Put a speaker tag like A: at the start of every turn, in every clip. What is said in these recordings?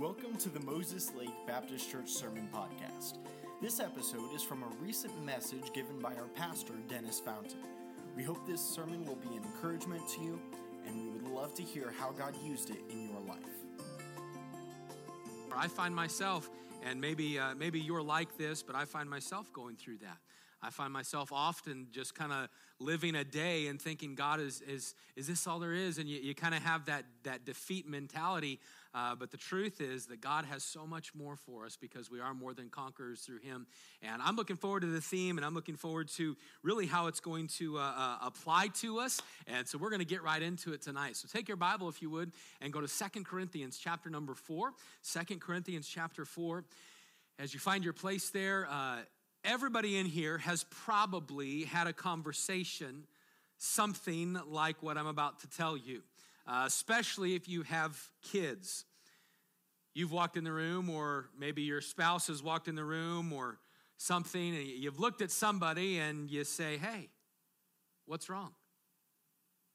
A: Welcome to the Moses Lake Baptist Church Sermon Podcast. This episode is from a recent message given by our pastor, Dennis Fountain. We hope this sermon will be an encouragement to you, and we would love to hear how God used it in your life.
B: I find myself, and maybe uh, maybe you're like this, but I find myself going through that. I find myself often just kind of living a day and thinking, God, is, is, is this all there is? And you, you kind of have that, that defeat mentality. Uh, but the truth is that God has so much more for us because we are more than conquerors through Him. And I'm looking forward to the theme and I'm looking forward to really how it's going to uh, uh, apply to us. And so we're going to get right into it tonight. So take your Bible, if you would, and go to Second Corinthians chapter number 4. 2 Corinthians chapter 4. As you find your place there, uh, everybody in here has probably had a conversation, something like what I'm about to tell you, uh, especially if you have kids. You've walked in the room, or maybe your spouse has walked in the room, or something, and you've looked at somebody and you say, Hey, what's wrong?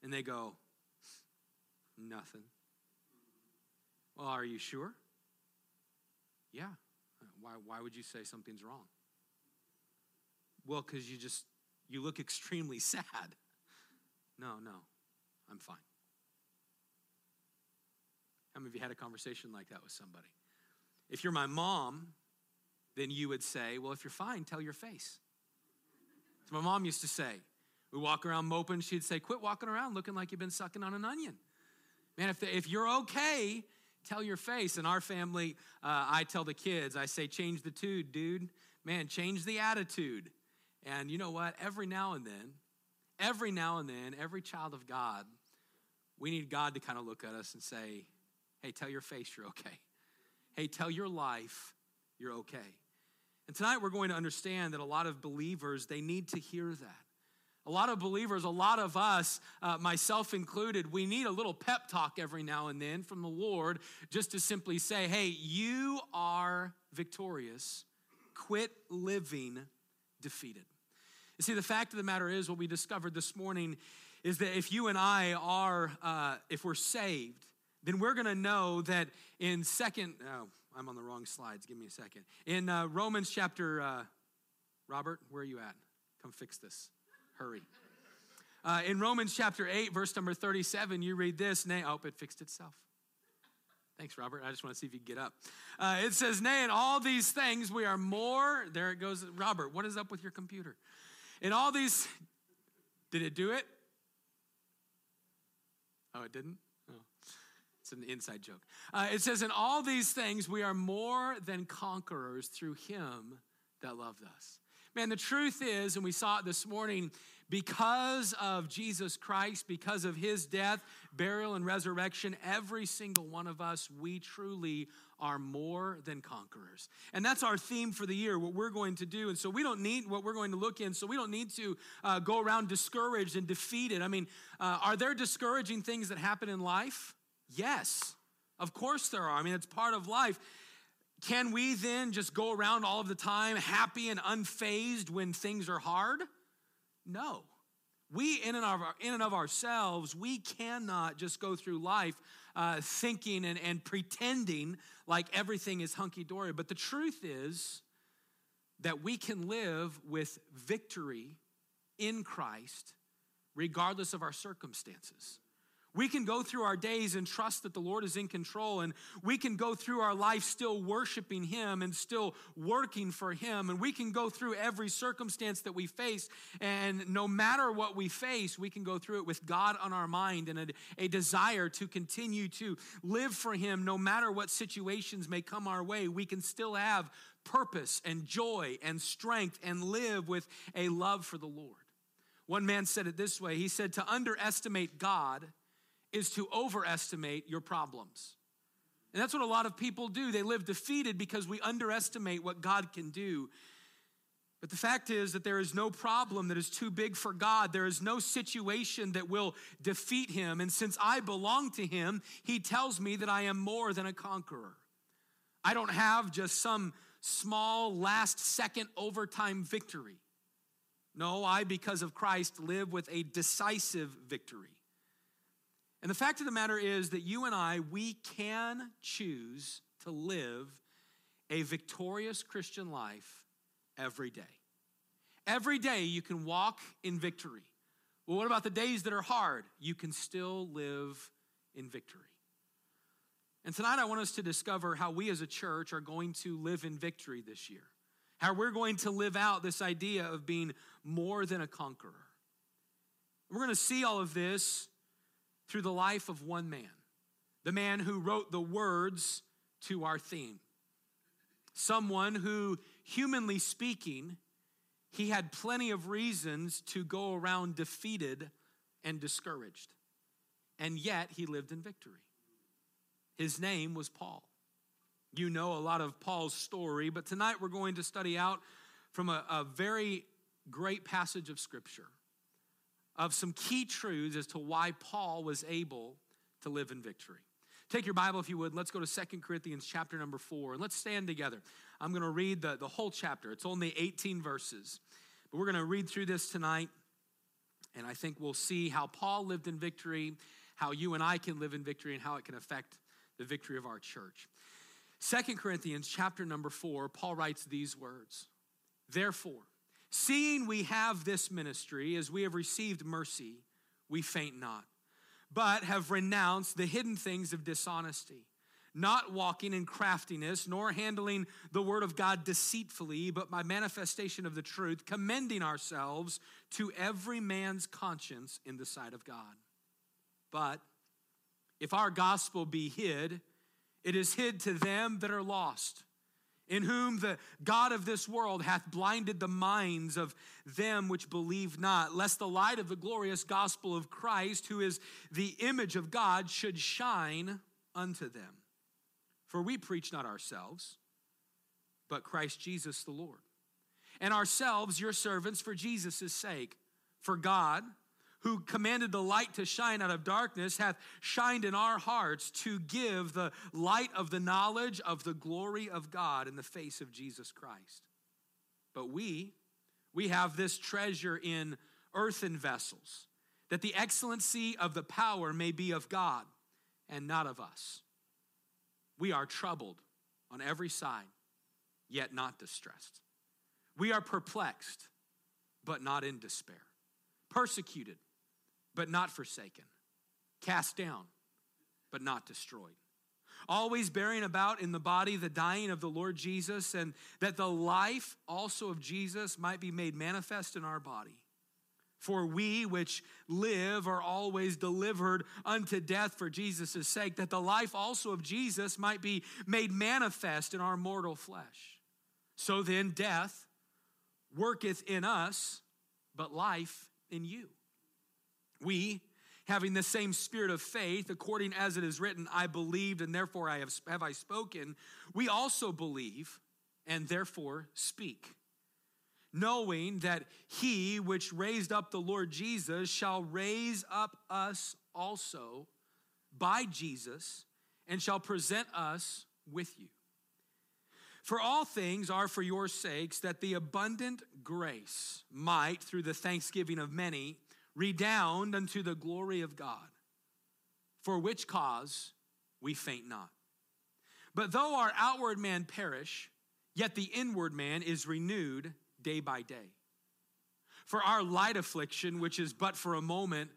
B: And they go, Nothing. Well, are you sure? Yeah. Why, why would you say something's wrong? Well, because you just, you look extremely sad. No, no, I'm fine. How many of you had a conversation like that with somebody? If you're my mom, then you would say, Well, if you're fine, tell your face. So my mom used to say, We walk around moping, she'd say, Quit walking around looking like you've been sucking on an onion. Man, if, the, if you're okay, tell your face. In our family, uh, I tell the kids, I say, Change the tude, dude. Man, change the attitude. And you know what? Every now and then, every now and then, every child of God, we need God to kind of look at us and say, hey, tell your face you're okay. Hey, tell your life you're okay. And tonight we're going to understand that a lot of believers, they need to hear that. A lot of believers, a lot of us, uh, myself included, we need a little pep talk every now and then from the Lord just to simply say, hey, you are victorious. Quit living defeated. You see, the fact of the matter is, what we discovered this morning is that if you and I are, uh, if we're saved, then we're going to know that in second, oh, I'm on the wrong slides. Give me a second. In uh, Romans chapter, uh, Robert, where are you at? Come fix this. Hurry. Uh, in Romans chapter 8, verse number 37, you read this. Nay, oh, it fixed itself. Thanks, Robert. I just want to see if you get up. Uh, it says, Nay, in all these things we are more. There it goes. Robert, what is up with your computer? In all these, did it do it? Oh, it didn't? Oh, it's an inside joke. Uh, it says, In all these things, we are more than conquerors through him that loved us. Man, the truth is, and we saw it this morning, because of Jesus Christ, because of his death, burial, and resurrection, every single one of us, we truly are more than conquerors. And that's our theme for the year, what we're going to do. And so we don't need what we're going to look in, so we don't need to uh, go around discouraged and defeated. I mean, uh, are there discouraging things that happen in life? Yes, of course there are. I mean, it's part of life. Can we then just go around all of the time happy and unfazed when things are hard? No. We, in and of, in and of ourselves, we cannot just go through life uh, thinking and, and pretending like everything is hunky dory. But the truth is that we can live with victory in Christ regardless of our circumstances. We can go through our days and trust that the Lord is in control, and we can go through our life still worshiping Him and still working for Him. And we can go through every circumstance that we face, and no matter what we face, we can go through it with God on our mind and a, a desire to continue to live for Him no matter what situations may come our way. We can still have purpose and joy and strength and live with a love for the Lord. One man said it this way He said, To underestimate God is to overestimate your problems. And that's what a lot of people do. They live defeated because we underestimate what God can do. But the fact is that there is no problem that is too big for God. There is no situation that will defeat him. And since I belong to him, he tells me that I am more than a conqueror. I don't have just some small last second overtime victory. No, I, because of Christ, live with a decisive victory. And the fact of the matter is that you and I, we can choose to live a victorious Christian life every day. Every day you can walk in victory. Well, what about the days that are hard? You can still live in victory. And tonight I want us to discover how we as a church are going to live in victory this year. How we're going to live out this idea of being more than a conqueror. We're going to see all of this through the life of one man, the man who wrote the words to our theme. Someone who, humanly speaking, he had plenty of reasons to go around defeated and discouraged. And yet he lived in victory. His name was Paul. You know a lot of Paul's story, but tonight we're going to study out from a, a very great passage of Scripture of some key truths as to why Paul was able to live in victory. Take your Bible, if you would. Let's go to Second Corinthians chapter number 4, and let's stand together. I'm going to read the, the whole chapter. It's only 18 verses, but we're going to read through this tonight, and I think we'll see how Paul lived in victory, how you and I can live in victory, and how it can affect the victory of our church. Second Corinthians chapter number 4, Paul writes these words Therefore, Seeing we have this ministry, as we have received mercy, we faint not, but have renounced the hidden things of dishonesty, not walking in craftiness, nor handling the word of God deceitfully, but by manifestation of the truth, commending ourselves to every man's conscience in the sight of God. But if our gospel be hid, it is hid to them that are lost in whom the God of this world hath blinded the minds of them which believe not, lest the light of the glorious gospel of Christ, who is the image of God, should shine unto them. For we preach not ourselves, but Christ Jesus the Lord, and ourselves your servants for Jesus' sake. For God, who commanded the light to shine out of darkness, hath shined in our hearts to give the light of the knowledge of the glory of God in the face of Jesus Christ. But we, we have this treasure in earthen vessels, that the excellency of the power may be of God and not of us. We are troubled on every side, yet not distressed. We are perplexed, but not in despair, persecuted but not forsaken, cast down, but not destroyed. Always bearing about in the body the dying of the Lord Jesus, and that the life also of Jesus might be made manifest in our body. For we which live are always delivered unto death for Jesus' sake, that the life also of Jesus might be made manifest in our mortal flesh. So then, death worketh in us, but life in you. We, having the same spirit of faith, according as it is written, I believed and therefore I have, have I spoken, we also believe and therefore speak. Knowing that he which raised up the Lord Jesus shall raise up us also by Jesus and shall present us with you. For all things are for your sakes, that the abundant grace might, through the thanksgiving of many, redound unto the glory of God, for which cause we faint not. But though our outward man perish, yet the inward man is renewed day by day. For our light affliction, which is but for a moment,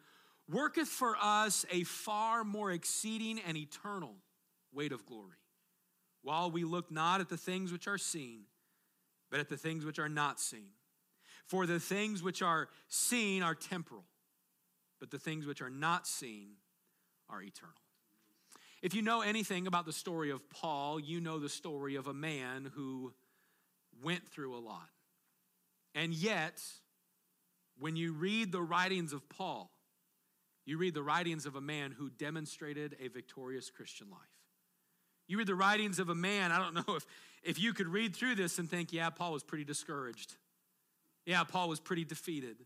B: worketh for us a far more exceeding and eternal weight of glory, while we look not at the things which are seen, but at the things which are not seen. For the things which are seen are temporal, but the things which are not seen are eternal. If you know anything about the story of Paul, you know the story of a man who went through a lot. And yet, when you read the writings of Paul, you read the writings of a man who demonstrated a victorious Christian life. You read the writings of a man, I don't know if, if you could read through this and think, yeah, Paul was pretty discouraged. Yeah, Paul was pretty defeated.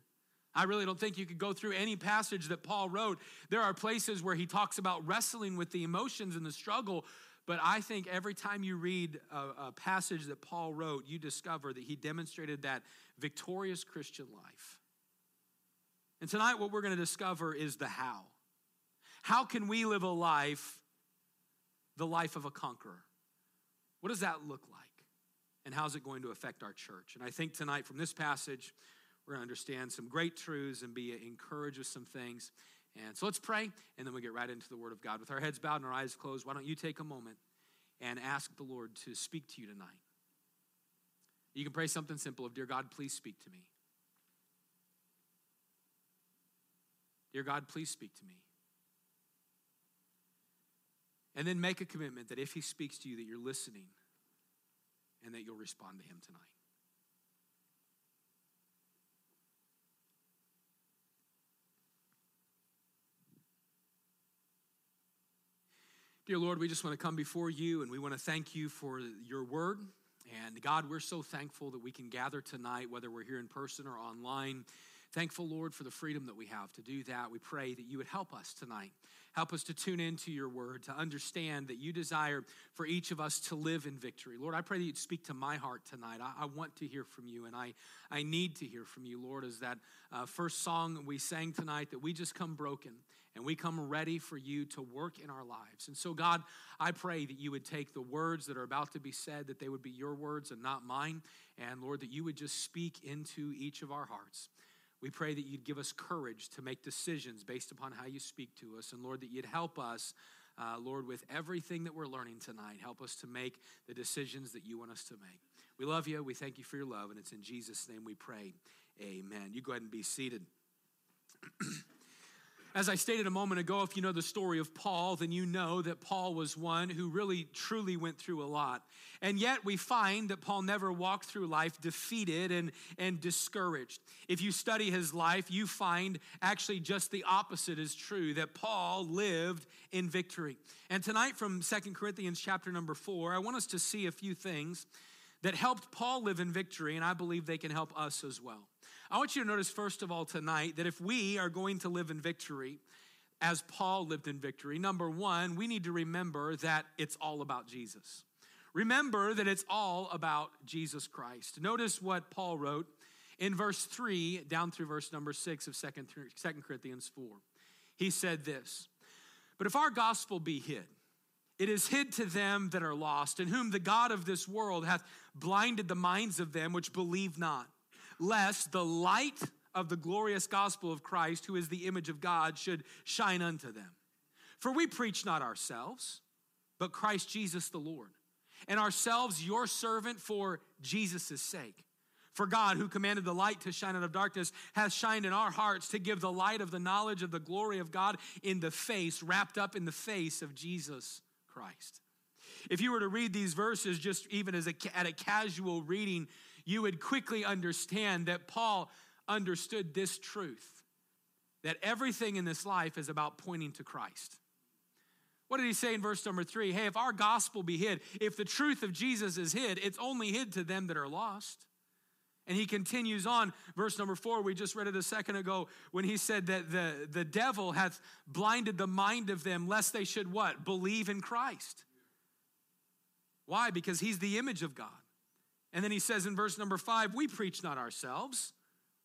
B: I really don't think you could go through any passage that Paul wrote. There are places where he talks about wrestling with the emotions and the struggle, but I think every time you read a, a passage that Paul wrote, you discover that he demonstrated that victorious Christian life. And tonight, what we're going to discover is the how. How can we live a life, the life of a conqueror? What does that look like? And how's it going to affect our church? And I think tonight from this passage, we're going to understand some great truths and be encouraged with some things. And so let's pray, and then we get right into the Word of God. With our heads bowed and our eyes closed, why don't you take a moment and ask the Lord to speak to you tonight? You can pray something simple of, Dear God, please speak to me. Dear God, please speak to me. And then make a commitment that if He speaks to you, that you're listening and that you'll respond to Him tonight. Dear Lord, we just want to come before you and we want to thank you for your word. And God, we're so thankful that we can gather tonight, whether we're here in person or online. Thankful, Lord, for the freedom that we have to do that. We pray that you would help us tonight. Help us to tune into your word, to understand that you desire for each of us to live in victory. Lord, I pray that you'd speak to my heart tonight. I, I want to hear from you, and I, I need to hear from you, Lord, as that uh, first song we sang tonight, that we just come broken and we come ready for you to work in our lives. And so, God, I pray that you would take the words that are about to be said, that they would be your words and not mine. And Lord, that you would just speak into each of our hearts. We pray that you'd give us courage to make decisions based upon how you speak to us. And Lord, that you'd help us, uh, Lord, with everything that we're learning tonight. Help us to make the decisions that you want us to make. We love you. We thank you for your love. And it's in Jesus' name we pray. Amen. You go ahead and be seated. As I stated a moment ago, if you know the story of Paul, then you know that Paul was one who really truly went through a lot. And yet we find that Paul never walked through life defeated and, and discouraged. If you study his life, you find actually just the opposite is true, that Paul lived in victory. And tonight from Second Corinthians chapter number 4, I want us to see a few things that helped Paul live in victory, and I believe they can help us as well. I want you to notice, first of all, tonight, that if we are going to live in victory, as Paul lived in victory, number one, we need to remember that it's all about Jesus. Remember that it's all about Jesus Christ. Notice what Paul wrote in verse 3 down through verse number 6 of 2 Corinthians 4. He said this But if our gospel be hid, it is hid to them that are lost, in whom the God of this world hath blinded the minds of them which believe not lest the light of the glorious gospel of Christ, who is the image of God, should shine unto them. For we preach not ourselves, but Christ Jesus the Lord, and ourselves your servant for Jesus' sake. For God, who commanded the light to shine out of darkness, has shined in our hearts to give the light of the knowledge of the glory of God in the face, wrapped up in the face of Jesus Christ. If you were to read these verses just even as a, at a casual reading, you would quickly understand that Paul understood this truth that everything in this life is about pointing to Christ. What did he say in verse number three? Hey, if our gospel be hid, if the truth of Jesus is hid, it's only hid to them that are lost. And he continues on, verse number four, we just read it a second ago when he said that the, the devil hath blinded the mind of them lest they should what? Believe in Christ. Why? Because he's the image of God. And then he says in verse number five, we preach not ourselves,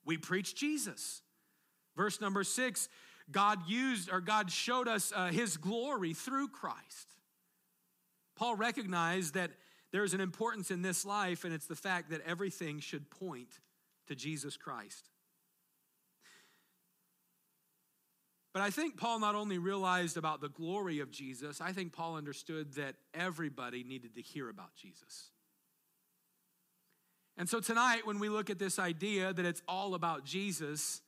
B: we preach Jesus. Verse number six, God used or God showed us uh, his glory through Christ. Paul recognized that there's an importance in this life, and it's the fact that everything should point to Jesus Christ. But I think Paul not only realized about the glory of Jesus, I think Paul understood that everybody needed to hear about Jesus. And so tonight, when we look at this idea that it's all about Jesus,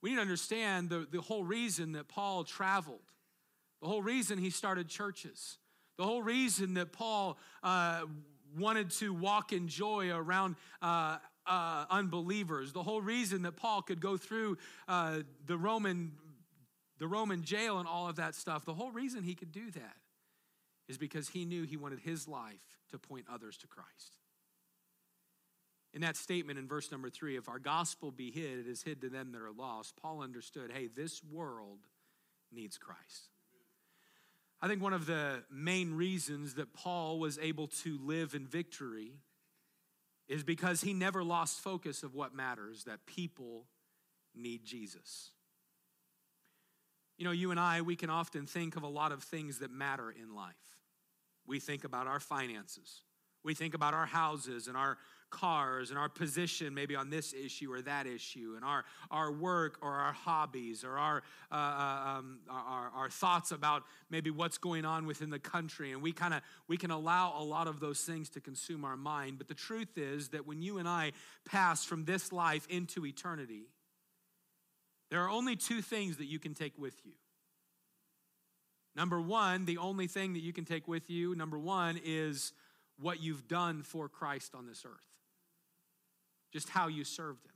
B: we need to understand the, the whole reason that Paul traveled, the whole reason he started churches, the whole reason that Paul uh, wanted to walk in joy around uh, uh, unbelievers, the whole reason that Paul could go through uh, the Roman the Roman jail and all of that stuff, the whole reason he could do that is because he knew he wanted his life to point others to Christ. In that statement in verse number three, if our gospel be hid, it is hid to them that are lost. Paul understood hey, this world needs Christ. I think one of the main reasons that Paul was able to live in victory is because he never lost focus of what matters that people need Jesus. You know, you and I, we can often think of a lot of things that matter in life. We think about our finances, We think about our houses and our cars and our position maybe on this issue or that issue and our, our work or our hobbies or our, uh, uh um, our, our thoughts about maybe what's going on within the country. And we kind of we can allow a lot of those things to consume our mind. But the truth is that when you and i pass from this life into eternity there are only two things that you can take with you. Number one the only thing that you can take with you number one is what you've done for christ on this earth just how you served him.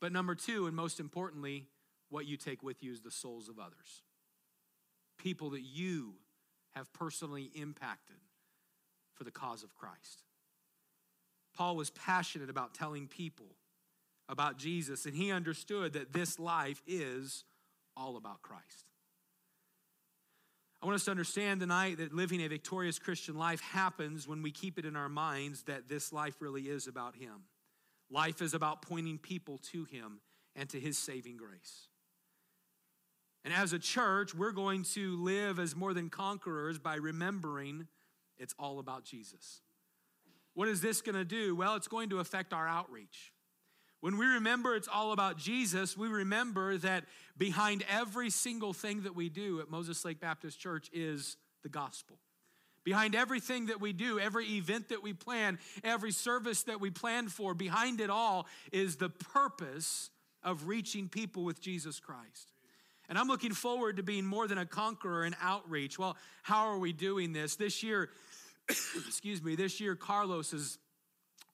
B: But number two, and most importantly, what you take with you is the souls of others. People that you have personally impacted for the cause of Christ. Paul was passionate about telling people about Jesus, and he understood that this life is all about Christ. I want us to understand tonight that living a victorious Christian life happens when we keep it in our minds that this life really is about Him. Life is about pointing people to Him and to His saving grace. And as a church, we're going to live as more than conquerors by remembering it's all about Jesus. What is this going to do? Well, it's going to affect our outreach. When we remember it's all about Jesus, we remember that behind every single thing that we do at Moses Lake Baptist Church is the gospel. Behind everything that we do, every event that we plan, every service that we plan for, behind it all is the purpose of reaching people with Jesus Christ. And I'm looking forward to being more than a conqueror in outreach. Well, how are we doing this? This year, excuse me, this year, Carlos is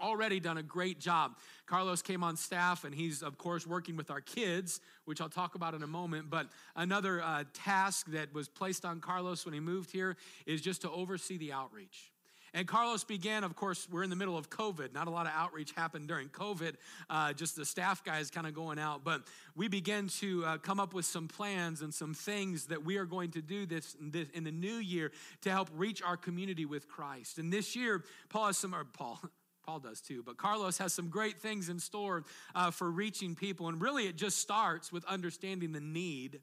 B: already done a great job. Carlos came on staff, and he's, of course, working with our kids, which I'll talk about in a moment. But another uh, task that was placed on Carlos when he moved here is just to oversee the outreach. And Carlos began, of course, we're in the middle of COVID. Not a lot of outreach happened during COVID, uh, just the staff guys kind of going out. But we began to uh, come up with some plans and some things that we are going to do this, this, in the new year to help reach our community with Christ. And this year, Paul has some, or Paul, Paul does too. But Carlos has some great things in store uh, for reaching people. And really, it just starts with understanding the need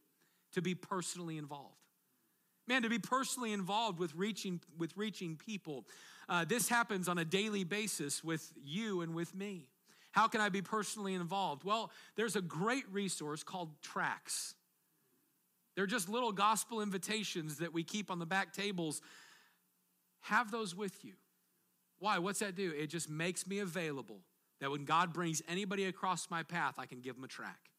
B: to be personally involved. Man, to be personally involved with reaching, with reaching people. Uh, this happens on a daily basis with you and with me. How can I be personally involved? Well, there's a great resource called Tracts. They're just little gospel invitations that we keep on the back tables. Have those with you. Why? What's that do? It just makes me available that when God brings anybody across my path, I can give them a tract.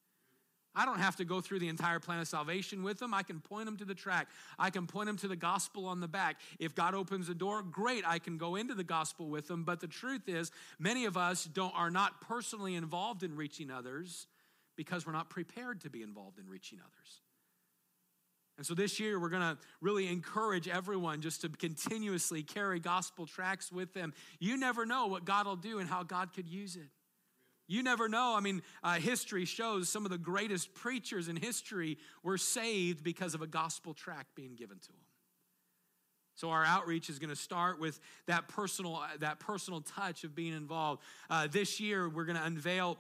B: I don't have to go through the entire plan of salvation with them. I can point them to the tract. I can point them to the gospel on the back. If God opens the door, great, I can go into the gospel with them. But the truth is, many of us don't, are not personally involved in reaching others because we're not prepared to be involved in reaching others. And so this year, we're going to really encourage everyone just to continuously carry gospel tracts with them. You never know what God will do and how God could use it. You never know. I mean, uh, history shows some of the greatest preachers in history were saved because of a gospel tract being given to them. So our outreach is going to start with that personal, that personal touch of being involved. Uh, this year, we're going to unveil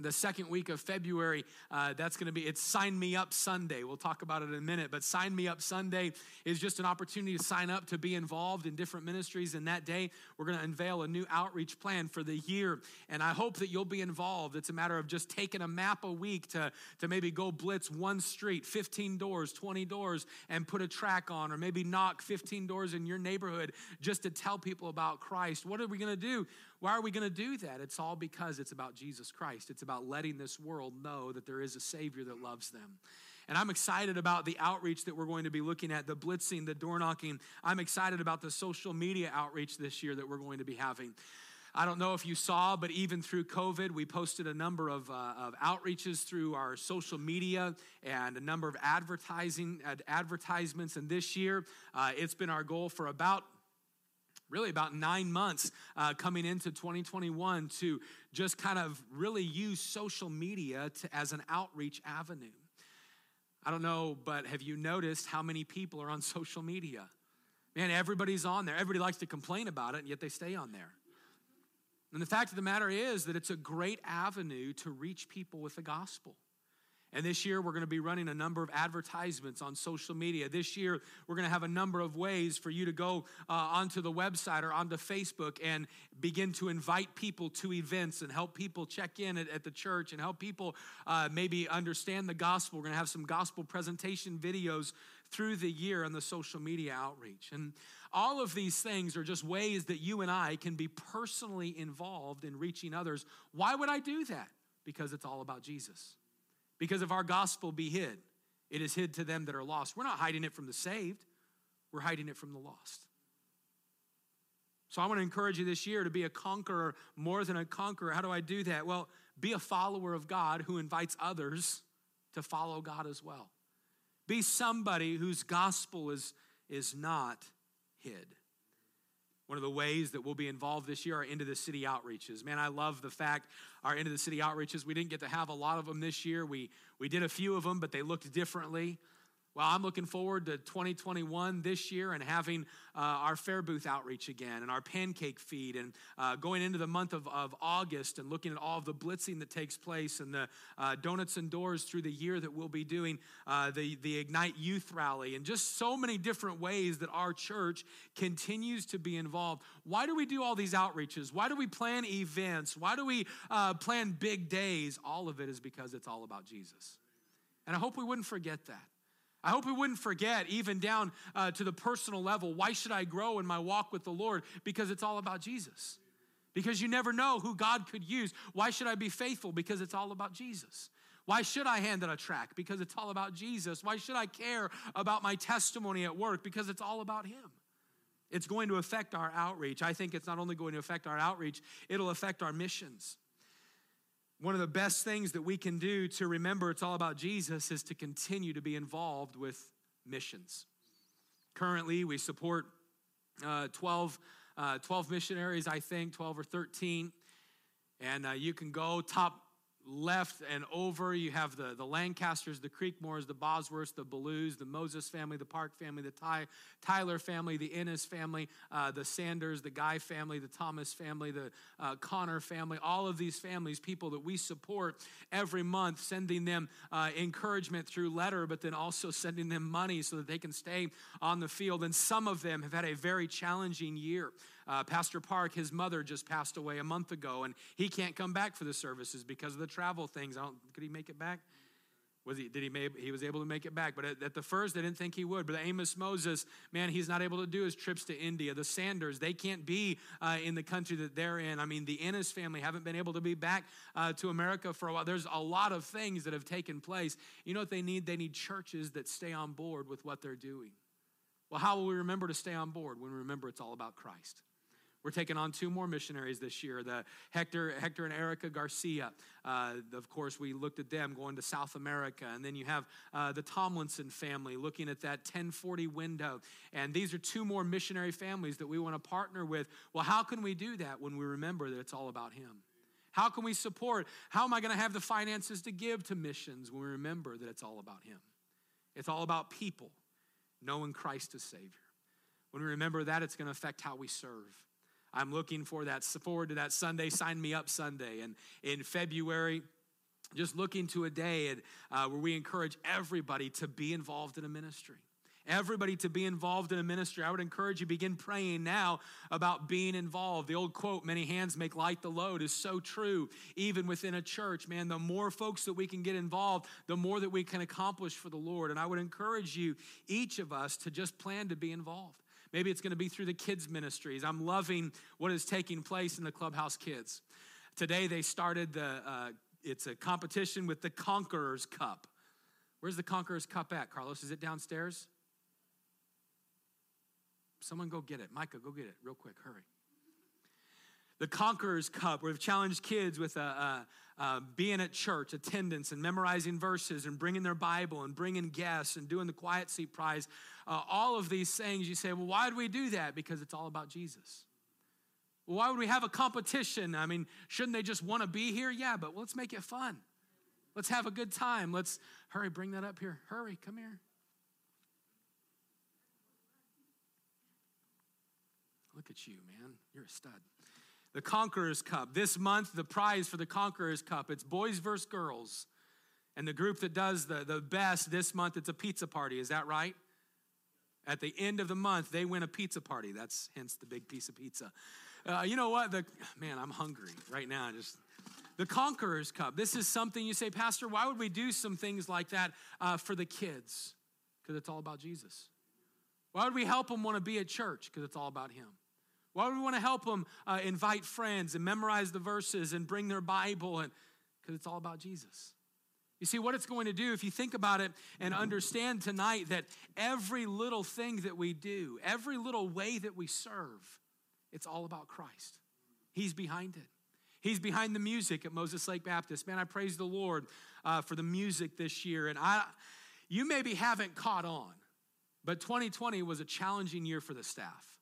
B: the second week of February, uh, that's going to be, it's Sign Me Up Sunday. We'll talk about it in a minute, but Sign Me Up Sunday is just an opportunity to sign up to be involved in different ministries. And that day, we're going to unveil a new outreach plan for the year. And I hope that you'll be involved. It's a matter of just taking a map a week to, to maybe go blitz one street, 15 doors, 20 doors, and put a tract on, or maybe knock 15 doors in your neighborhood just to tell people about Christ. What are we going to do? Why are we going to do that? It's all because it's about Jesus Christ. It's about letting this world know that there is a Savior that loves them. And I'm excited about the outreach that we're going to be looking at, the blitzing, the door knocking. I'm excited about the social media outreach this year that we're going to be having. I don't know if you saw, but even through COVID, we posted a number of, uh, of outreaches through our social media and a number of advertising ad- advertisements. And this year, uh, it's been our goal for about really about nine months uh, coming into 2021 to just kind of really use social media to, as an outreach avenue. I don't know, but have you noticed how many people are on social media? Man, everybody's on there. Everybody likes to complain about it, and yet they stay on there. And the fact of the matter is that it's a great avenue to reach people with the gospel. And this year, we're going to be running a number of advertisements on social media. This year, we're going to have a number of ways for you to go uh, onto the website or onto Facebook and begin to invite people to events and help people check in at, at the church and help people uh, maybe understand the gospel. We're going to have some gospel presentation videos through the year on the social media outreach. And all of these things are just ways that you and I can be personally involved in reaching others. Why would I do that? Because it's all about Jesus. Because if our gospel be hid, it is hid to them that are lost. We're not hiding it from the saved, we're hiding it from the lost. So I want to encourage you this year to be a conqueror more than a conqueror. How do I do that? Well, be a follower of God who invites others to follow God as well. Be somebody whose gospel is, is not hid. One of the ways that we'll be involved this year are into the city outreaches. Man, I love the fact our into the city outreaches, we didn't get to have a lot of them this year. We, we did a few of them, but they looked differently. Well, I'm looking forward to 2021 this year and having uh, our fair booth outreach again and our pancake feed and uh, going into the month of, of August and looking at all of the blitzing that takes place and the uh, donuts and doors through the year that we'll be doing uh, the, the Ignite Youth Rally and just so many different ways that our church continues to be involved. Why do we do all these outreaches? Why do we plan events? Why do we uh, plan big days? All of it is because it's all about Jesus. And I hope we wouldn't forget that. I hope we wouldn't forget, even down uh, to the personal level, why should I grow in my walk with the Lord? Because it's all about Jesus. Because you never know who God could use. Why should I be faithful? Because it's all about Jesus. Why should I hand out a tract? Because it's all about Jesus. Why should I care about my testimony at work? Because it's all about Him. It's going to affect our outreach. I think it's not only going to affect our outreach, it'll affect our missions. One of the best things that we can do to remember it's all about Jesus is to continue to be involved with missions. Currently, we support uh, 12, uh, 12 missionaries, I think, 12 or 13. And uh, you can go top left and over, you have the, the Lancasters, the Creekmores, the Bosworths, the Bellews, the Moses family, the Park family, the Ty, Tyler family, the Ennis family, uh, the Sanders, the Guy family, the Thomas family, the uh, Connor family, all of these families, people that we support every month, sending them uh, encouragement through letter, but then also sending them money so that they can stay on the field. And some of them have had a very challenging year. Uh, Pastor Park, his mother just passed away a month ago, and he can't come back for the services because of the travel things. I don't, could he make it back? Was he, did he, make, he was able to make it back. But at, at, the first, they didn't think he would. But Amos Moses, man, he's not able to do his trips to India. The Sanders, they can't be uh, in the country that they're in. I mean, the Ennis family haven't been able to be back uh, to America for a while. There's a lot of things that have taken place. You know what they need? They need churches that stay on board with what they're doing. Well, how will we remember to stay on board when we remember it's all about Christ? We're taking on two more missionaries this year, the Hector, Hector and Erica Garcia. Uh, of course, we looked at them going to South America. And then you have uh, the Tomlinson family looking at that 1040 window. And these are two more missionary families that we want to partner with. Well, how can we do that when we remember that it's all about Him? How can we support? How am I going to have the finances to give to missions when we remember that it's all about Him? It's all about people knowing Christ as Savior. When we remember that, it's going to affect how we serve. I'm looking for that forward to that Sunday, sign me up Sunday. And in February, just looking to a day uh, where we encourage everybody to be involved in a ministry. Everybody to be involved in a ministry. I would encourage you begin praying now about being involved. The old quote, many hands make light the load, is so true, even within a church. Man, the more folks that we can get involved, the more that we can accomplish for the Lord. And I would encourage you, each of us, to just plan to be involved. Maybe it's going to be through the kids' ministries. I'm loving what is taking place in the Clubhouse Kids. Today they started the, uh, it's a competition with the Conqueror's Cup. Where's the Conqueror's Cup at, Carlos? Is it downstairs? Someone go get it. Micah, go get it real quick. Hurry. The Conqueror's Cup, where we've challenged kids with a, a uh, being at church, attendance, and memorizing verses, and bringing their Bible, and bringing guests, and doing the quiet seat prize. Uh, all of these things, you say, well, why do we do that? Because it's all about Jesus. Why would we have a competition? I mean, shouldn't they just want to be here? Yeah, but let's make it fun. Let's have a good time. Let's hurry, bring that up here. Hurry, come here. Look at you, man. You're a stud the Conqueror's Cup. This month, the prize for the Conqueror's Cup, it's boys versus girls. And the group that does the, the best this month, it's a pizza party. Is that right? At the end of the month, they win a pizza party. That's hence the big piece of pizza. Uh, you know what? The man, I'm hungry right now. Just the Conquerors Cup. This is something you say, Pastor. Why would we do some things like that uh, for the kids? Because it's all about Jesus. Why would we help them want to be at church? Because it's all about Him. Why would we want to help them uh, invite friends and memorize the verses and bring their Bible? And because it's all about Jesus. You see, what it's going to do, if you think about it and understand tonight that every little thing that we do, every little way that we serve, it's all about Christ. He's behind it. He's behind the music at Moses Lake Baptist. Man, I praise the Lord uh, for the music this year. And I, you maybe haven't caught on, but 2020 was a challenging year for the staff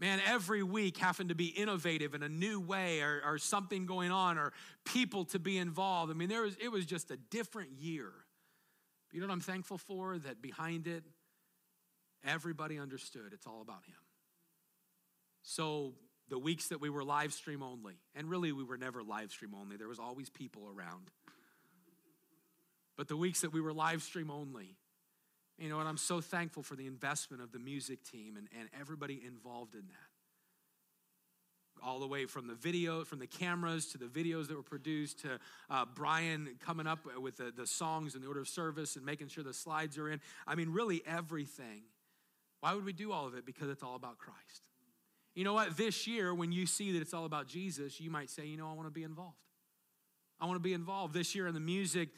B: man, every week having to be innovative in a new way or, or something going on or people to be involved. I mean, there was, it was just a different year. But you know what I'm thankful for? That behind it, everybody understood it's all about Him. So the weeks that we were live stream only, and really we were never live stream only, there was always people around. But the weeks that we were live stream only, you know, and I'm so thankful for the investment of the music team and, and everybody involved in that. All the way from the video, from the cameras to the videos that were produced to uh, Brian coming up with the, the songs and the order of service and making sure the slides are in. I mean, really everything. Why would we do all of it? Because it's all about Christ. You know what? This year, when you see that it's all about Jesus, you might say, you know, I want to be involved. I want to be involved this year in the music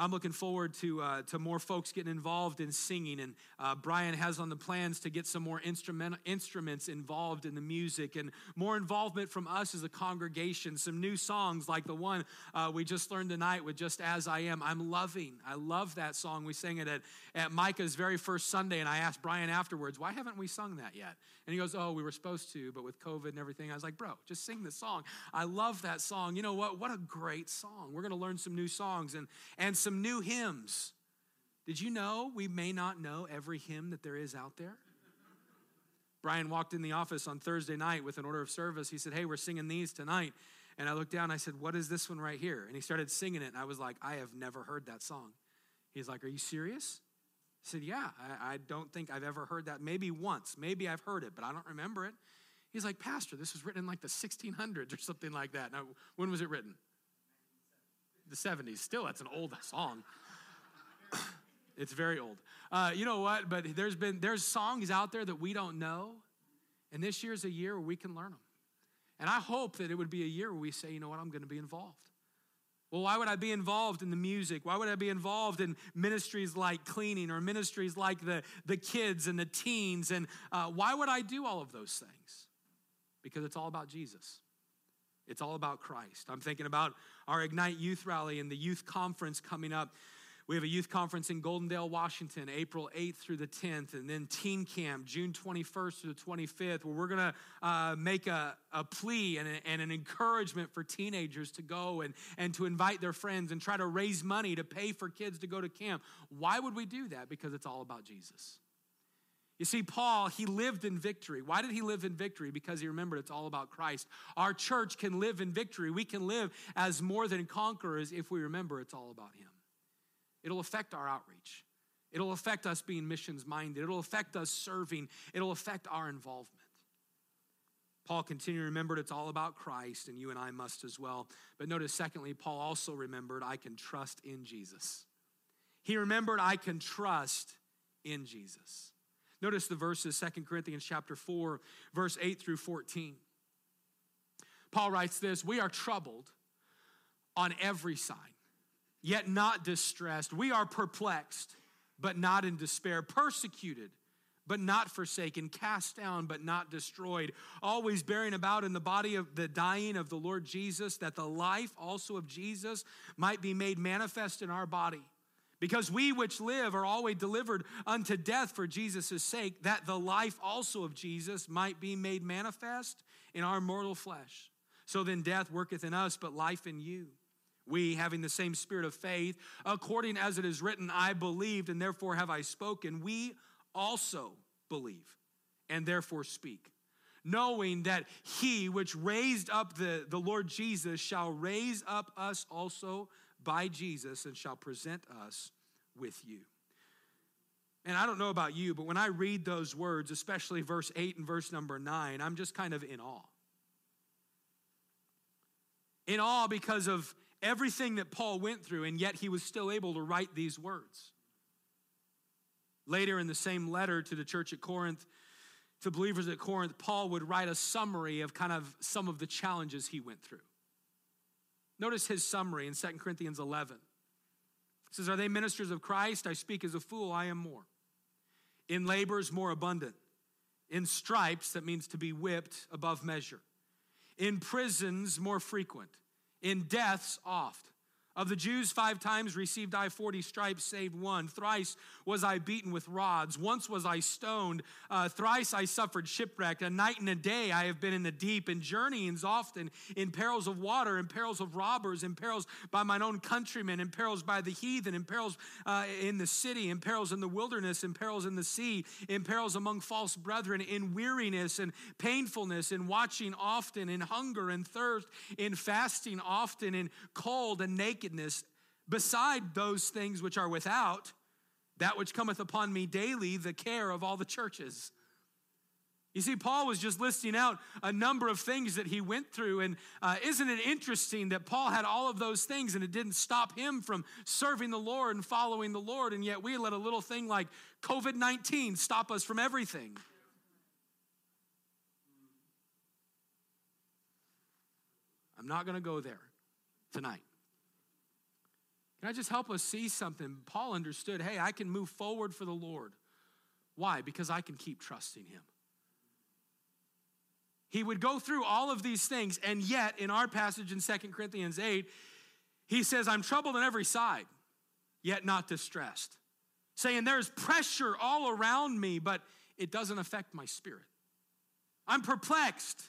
B: I'm looking forward to, uh, to more folks getting involved in singing. And uh, Brian has on the plans to get some more instrument, instruments involved in the music and more involvement from us as a congregation. Some new songs like the one uh, we just learned tonight with Just As I Am. I'm loving. I love that song. We sang it at, at Micah's very first Sunday. And I asked Brian afterwards, why haven't we sung that yet? And he goes, oh, we were supposed to, but with COVID and everything. I was like, bro, just sing the song. I love that song. You know what? What a great song. We're going to learn some new songs and, and some some new hymns. Did you know we may not know every hymn that there is out there? Brian walked in the office on Thursday night with an order of service. He said, Hey, we're singing these tonight. And I looked down, I said, What is this one right here? And he started singing it, and I was like, I have never heard that song. He's like, Are you serious? I said, Yeah, I, I don't think I've ever heard that. Maybe once. Maybe I've heard it, but I don't remember it. He's like, Pastor, this was written in like the 1600s or something like that. Now, when was it written? The 70s. Still, that's an old song. it's very old. Uh, you know what? But there's been there's songs out there that we don't know, and this year's a year where we can learn them. And I hope that it would be a year where we say, you know what, I'm going to be involved. Well, why would I be involved in the music? Why would I be involved in ministries like cleaning or ministries like the, the kids and the teens? And uh, why would I do all of those things? Because it's all about Jesus. It's all about Christ. I'm thinking about our Ignite Youth Rally and the youth conference coming up. We have a youth conference in Goldendale, Washington, April 8th through the 10th, and then Teen Camp, June 21st through the 25th, where we're going to uh, make a, a plea and, a, and an encouragement for teenagers to go and, and to invite their friends and try to raise money to pay for kids to go to camp. Why would we do that? Because it's all about Jesus. You see, Paul, he lived in victory. Why did he live in victory? Because he remembered it's all about Christ. Our church can live in victory. We can live as more than conquerors if we remember it's all about him. It'll affect our outreach, it'll affect us being missions minded, it'll affect us serving, it'll affect our involvement. Paul continued remembered it's all about Christ, and you and I must as well. But notice, secondly, Paul also remembered I can trust in Jesus. He remembered I can trust in Jesus. Notice the verses, Second Corinthians chapter 4, verse 8 through 14. Paul writes this We are troubled on every side, yet not distressed. We are perplexed, but not in despair, persecuted, but not forsaken, cast down, but not destroyed, always bearing about in the body of the dying of the Lord Jesus, that the life also of Jesus might be made manifest in our body. Because we which live are always delivered unto death for Jesus' sake, that the life also of Jesus might be made manifest in our mortal flesh. So then death worketh in us, but life in you. We, having the same spirit of faith, according as it is written, I believed, and therefore have I spoken, we also believe, and therefore speak knowing that he which raised up the, the Lord Jesus shall raise up us also by Jesus and shall present us with you. And I don't know about you, but when I read those words, especially verse 8 and verse number 9, I'm just kind of in awe. In awe because of everything that Paul went through, and yet he was still able to write these words. Later in the same letter to the church at Corinth, to believers at Corinth, Paul would write a summary of kind of some of the challenges he went through. Notice his summary in 2 Corinthians 11. It says, Are they ministers of Christ? I speak as a fool, I am more. In labors, more abundant. In stripes, that means to be whipped above measure. In prisons, more frequent. In deaths, oft. Of the Jews, five times received I 40 stripes, save one. Thrice was I beaten with rods. Once was I stoned. Uh, thrice I suffered shipwreck. A night and a day I have been in the deep, in journeyings often, in perils of water, in perils of robbers, in perils by mine own countrymen, in perils by the heathen, in perils uh, in the city, in perils in the wilderness, in perils in the sea, in perils among false brethren, in weariness and painfulness, in watching often, in hunger and thirst, in fasting often, in cold and naked nakedness, beside those things which are without, that which cometh upon me daily, the care of all the churches. You see, Paul was just listing out a number of things that he went through. And uh, isn't it interesting that Paul had all of those things and it didn't stop him from serving the Lord and following the Lord? And yet we let a little thing like COVID 19 stop us from everything. I'm not going to go there tonight. Can I just help us see something? Paul understood hey, I can move forward for the Lord. Why? Because I can keep trusting Him. He would go through all of these things, and yet in our passage in Second Corinthians 8, he says, I'm troubled on every side, yet not distressed. Saying, There's pressure all around me, but it doesn't affect my spirit. I'm perplexed.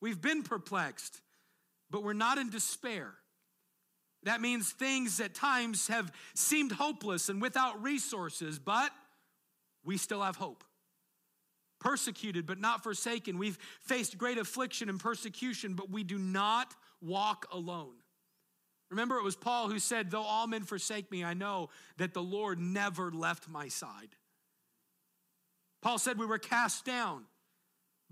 B: We've been perplexed, but we're not in despair. That means things at times have seemed hopeless and without resources, but we still have hope. Persecuted, but not forsaken. We've faced great affliction and persecution, but we do not walk alone. Remember, it was Paul who said, Though all men forsake me, I know that the Lord never left my side. Paul said, We were cast down,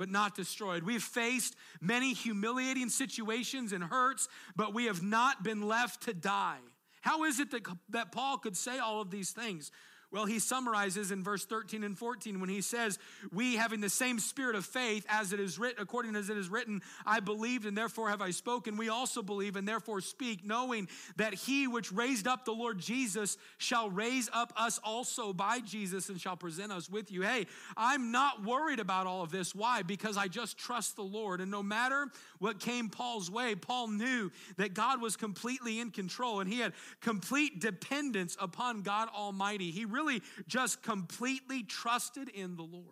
B: but not destroyed. We've faced many humiliating situations and hurts, but we have not been left to die. How is it that, that Paul could say all of these things? Well, he summarizes in verse 13 and 14 when he says, We having the same spirit of faith as it is written, according as it is written, I believed and therefore have I spoken. We also believe and therefore speak, knowing that he which raised up the Lord Jesus shall raise up us also by Jesus and shall present us with you. Hey, I'm not worried about all of this. Why? Because I just trust the Lord. And no matter what came Paul's way, Paul knew that God was completely in control and he had complete dependence upon God Almighty. He really really just completely trusted in the Lord.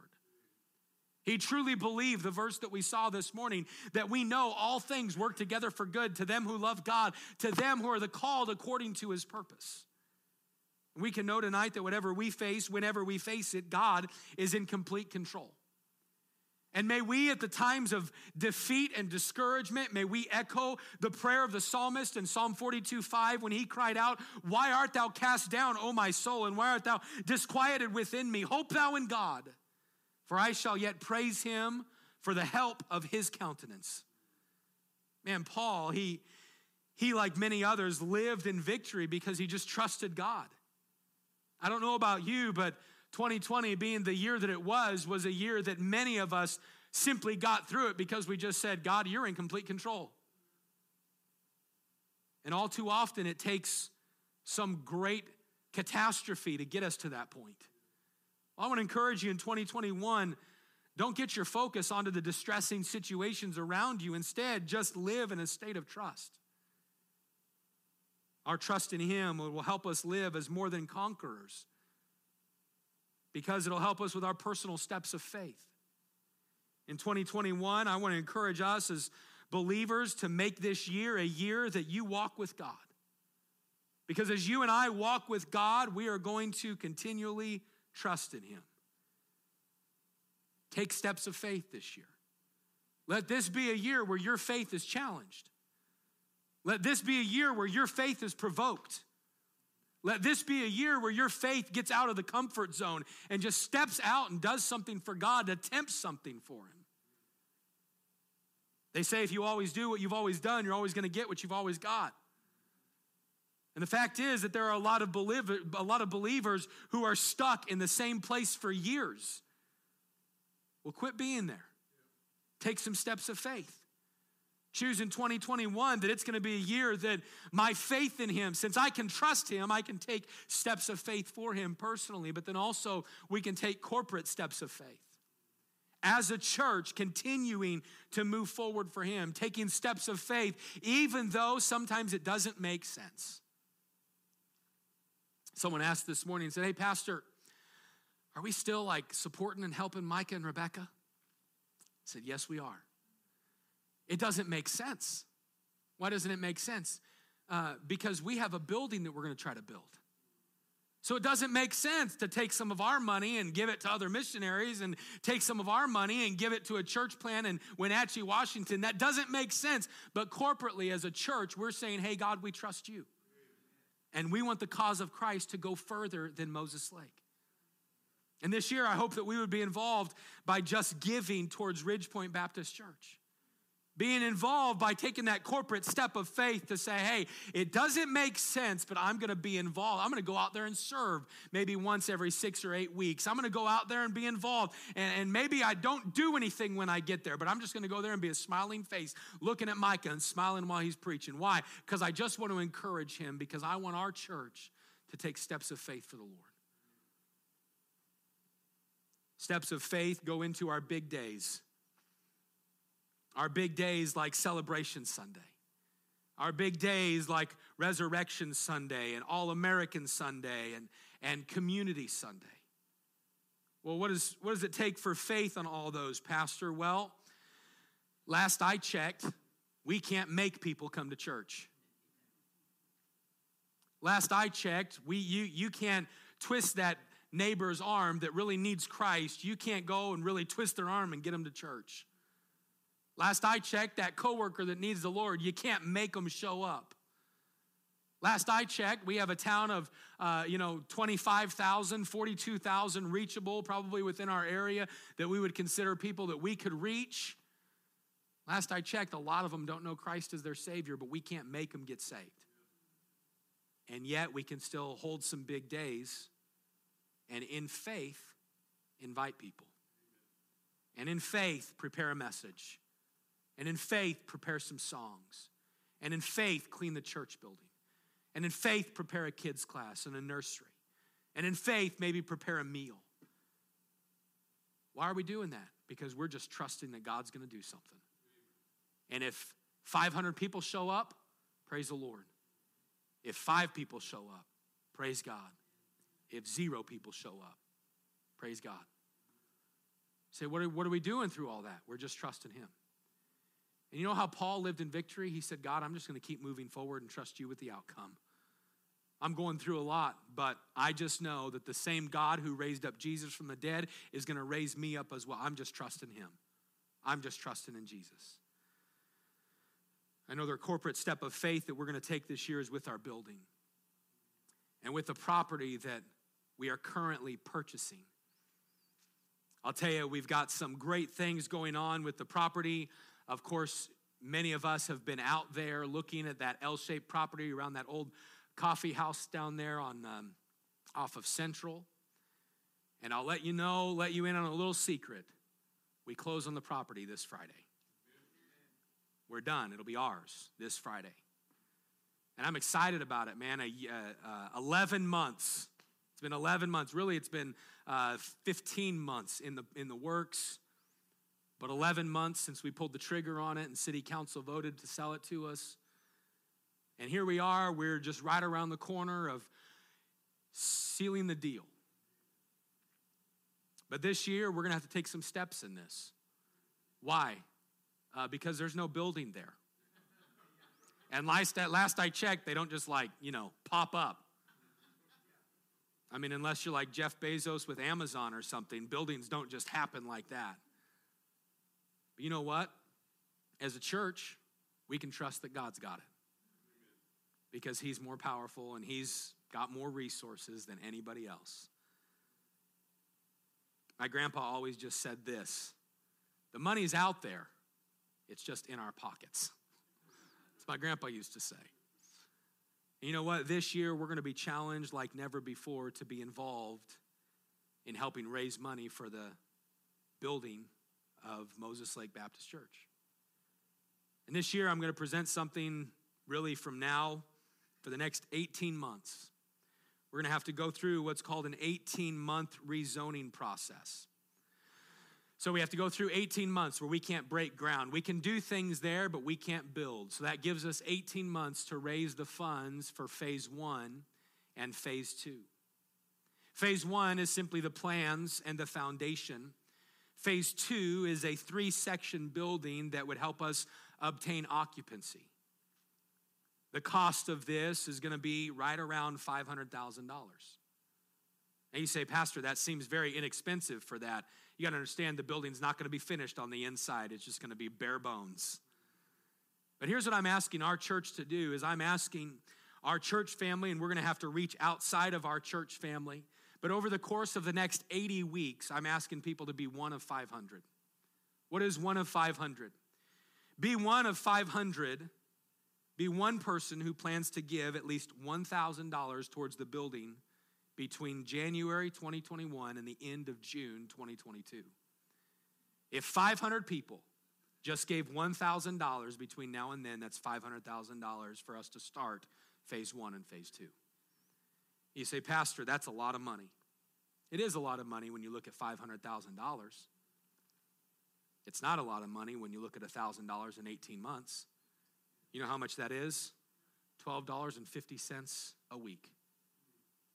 B: He truly believed the verse that we saw this morning that we know all things work together for good to them who love God, to them who are the called according to his purpose. We can know tonight that whatever we face, whenever we face it, God is in complete control. And may we, at the times of defeat and discouragement, may we echo the prayer of the psalmist in Psalm 42 5 when he cried out, Why art thou cast down, O my soul, and why art thou disquieted within me? Hope thou in God, for I shall yet praise him for the help of his countenance. Man, Paul, he, he, like many others, lived in victory because he just trusted God. I don't know about you, but 2020 being the year that it was, was a year that many of us simply got through it because we just said, God, you're in complete control. And all too often, it takes some great catastrophe to get us to that point. I want to encourage you in 2021 don't get your focus onto the distressing situations around you. Instead, just live in a state of trust. Our trust in Him will help us live as more than conquerors because it'll help us with our personal steps of faith. In 2021, I want to encourage us as believers to make this year a year that you walk with God. Because as you and I walk with God, we are going to continually trust in Him. Take steps of faith this year. Let this be a year where your faith is challenged. Let this be a year where your faith is provoked. Let this be a year where your faith gets out of the comfort zone and just steps out and does something for God, attempts something for Him. They say if you always do what you've always done, you're always going to get what you've always got. And the fact is that there are a lot of believer, a lot of believers who are stuck in the same place for years. Well, quit being there. Take some steps of faith. Choose in 2021 that it's going to be a year that my faith in Him, since I can trust Him, I can take steps of faith for Him personally, but then also we can take corporate steps of faith as a church continuing to move forward for Him, taking steps of faith, even though sometimes it doesn't make sense. Someone asked this morning and said, Hey, Pastor, are we still like supporting and helping Micah and Rebecca? I said, Yes, we are. It doesn't make sense. Why doesn't it make sense? Uh, because we have a building that we're going to try to build. So it doesn't make sense to take some of our money and give it to other missionaries and take some of our money and give it to a church plan in Wenatchee, Washington. That doesn't make sense. But corporately, as a church, we're saying, hey, God, we trust you. And we want the cause of Christ to go further than Moses Lake. And this year, I hope that we would be involved by just giving towards Ridgepoint Baptist Church being involved by taking that corporate step of faith to say, hey, it doesn't make sense, but I'm going to be involved. I'm going to go out there and serve maybe once every six or eight weeks. I'm going to go out there and be involved. And, and maybe I don't do anything when I get there, but I'm just going to go there and be a smiling face, looking at Micah and smiling while he's preaching. Why? Because I just want to encourage him because I want our church to take steps of faith for the Lord. Steps of faith go into our big days. Our big days like Celebration Sunday. Our big days like Resurrection Sunday and All American Sunday and, and Community Sunday. Well, what, is, what does it take for faith on all those, Pastor? Well, last I checked, we can't make people come to church. Last I checked, we, you, you can't twist that neighbor's arm that really needs Christ. You can't go and really twist their arm and get them to church. Last I checked, that coworker that needs the Lord, you can't make them show up. Last I checked, we have a town of, uh, you know, 25,000, 42,000 reachable, probably within our area, that we would consider people that we could reach. Last I checked, a lot of them don't know Christ as their Savior, but we can't make them get saved. And yet we can still hold some big days and in faith invite people. And in faith prepare a message. And in faith, prepare some songs. And in faith, clean the church building. And in faith, prepare a kids' class and a nursery. And in faith, maybe prepare a meal. Why are we doing that? Because we're just trusting that God's going to do something. And if 500 people show up, praise the Lord. If five people show up, praise God. If zero people show up, praise God. Say, what are, what are we doing through all that? We're just trusting Him. And you know how Paul lived in victory? He said, God, I'm just going to keep moving forward and trust you with the outcome. I'm going through a lot, but I just know that the same God who raised up Jesus from the dead is going to raise me up as well. I'm just trusting him. I'm just trusting in Jesus. Their corporate step of faith that we're going to take this year is with our building and with the property that we are currently purchasing. I'll tell you, we've got some great things going on with the property. Of course, many of us have been out there looking at that L shaped property around that old coffee house down there on, um, off of Central. And I'll let you know, let you in on a little secret. We close on the property this Friday. We're done. It'll be ours this Friday. And I'm excited about it, man. Uh, uh, 11 months. It's been 11 months. Really, it's been uh, 15 months in the, in the works. But 11 months since we pulled the trigger on it and city council voted to sell it to us. And here we are, we're just right around the corner of sealing the deal. But this year, we're going to have to take some steps in this. Why? Uh, because there's no building there. And last, last I checked, they don't just like, you know, pop up. I mean, unless you're like Jeff Bezos with Amazon or something, buildings don't just happen like that. But you know what? As a church, we can trust that God's got it. because he's more powerful and he's got more resources than anybody else. My grandpa always just said this the money's out there, it's just in our pockets. That's my grandpa used to say. And you know what? This year we're going to be challenged like never before to be involved in helping raise money for the building of Moses Lake Baptist Church. And this year I'm going to present something really from now for the next 18 months. We're going to have to go through what's called an 18 month rezoning process. So we have to go through 18 months where we can't break ground. We can do things there, but we can't build. So that gives us 18 months to raise the funds for phase one and phase two. Phase one is simply the plans and the foundation. Phase two is a three section building that would help us obtain occupancy. The cost of this is going to be right around $500,000. And you say, Pastor, that seems very inexpensive for that. You got to understand the building's not going to be finished on the inside, it's just going to be bare bones. But here's what I'm asking our church to do is I'm asking our church family and we're going to have to reach outside of our church family. But over the course of the next 80 weeks, I'm asking people to be one of 500. What is one of 500? Be one of 500. Be one person who plans to give at least $1,000 towards the building between January 2021 and the end of June 2022. If 500 people just gave $1,000 between now and then, that's $500,000 for us to start phase one and phase two. You say, Pastor, that's a lot of money. It is a lot of money when you look at $500,000. It's not a lot of money when you look at $1,000 in 18 months. You know how much that is? $12.50 a week.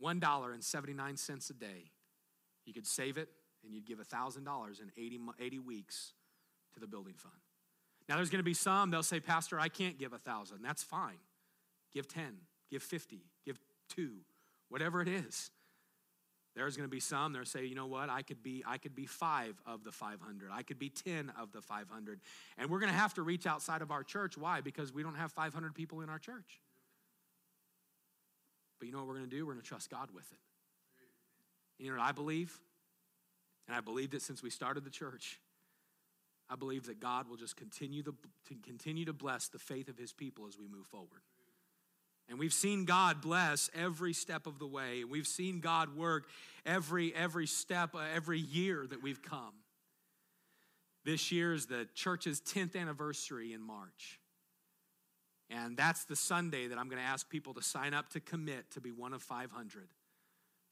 B: $1.79 a day. You could save it and you'd give $1,000 in 80, 80 weeks to the building fund. Now, there's going to be some, they'll say, Pastor, I can't give a 1000 That's fine. Give 10, give 50, give two, whatever it is. There's going to be some that say, you know what, I could be I could be 5 of the 500. I could be 10 of the 500. And we're going to have to reach outside of our church. Why? Because we don't have 500 people in our church. But you know what we're going to do? We're going to trust God with it. You know what I believe? And I believe that since we started the church. I believe that God will just continue, the, to continue to bless the faith of his people as we move forward. And we've seen God bless every step of the way. We've seen God work every, every step, uh, every year that we've come. This year is the church's 10th anniversary in March. And that's the Sunday that I'm going to ask people to sign up to commit to be one of 500.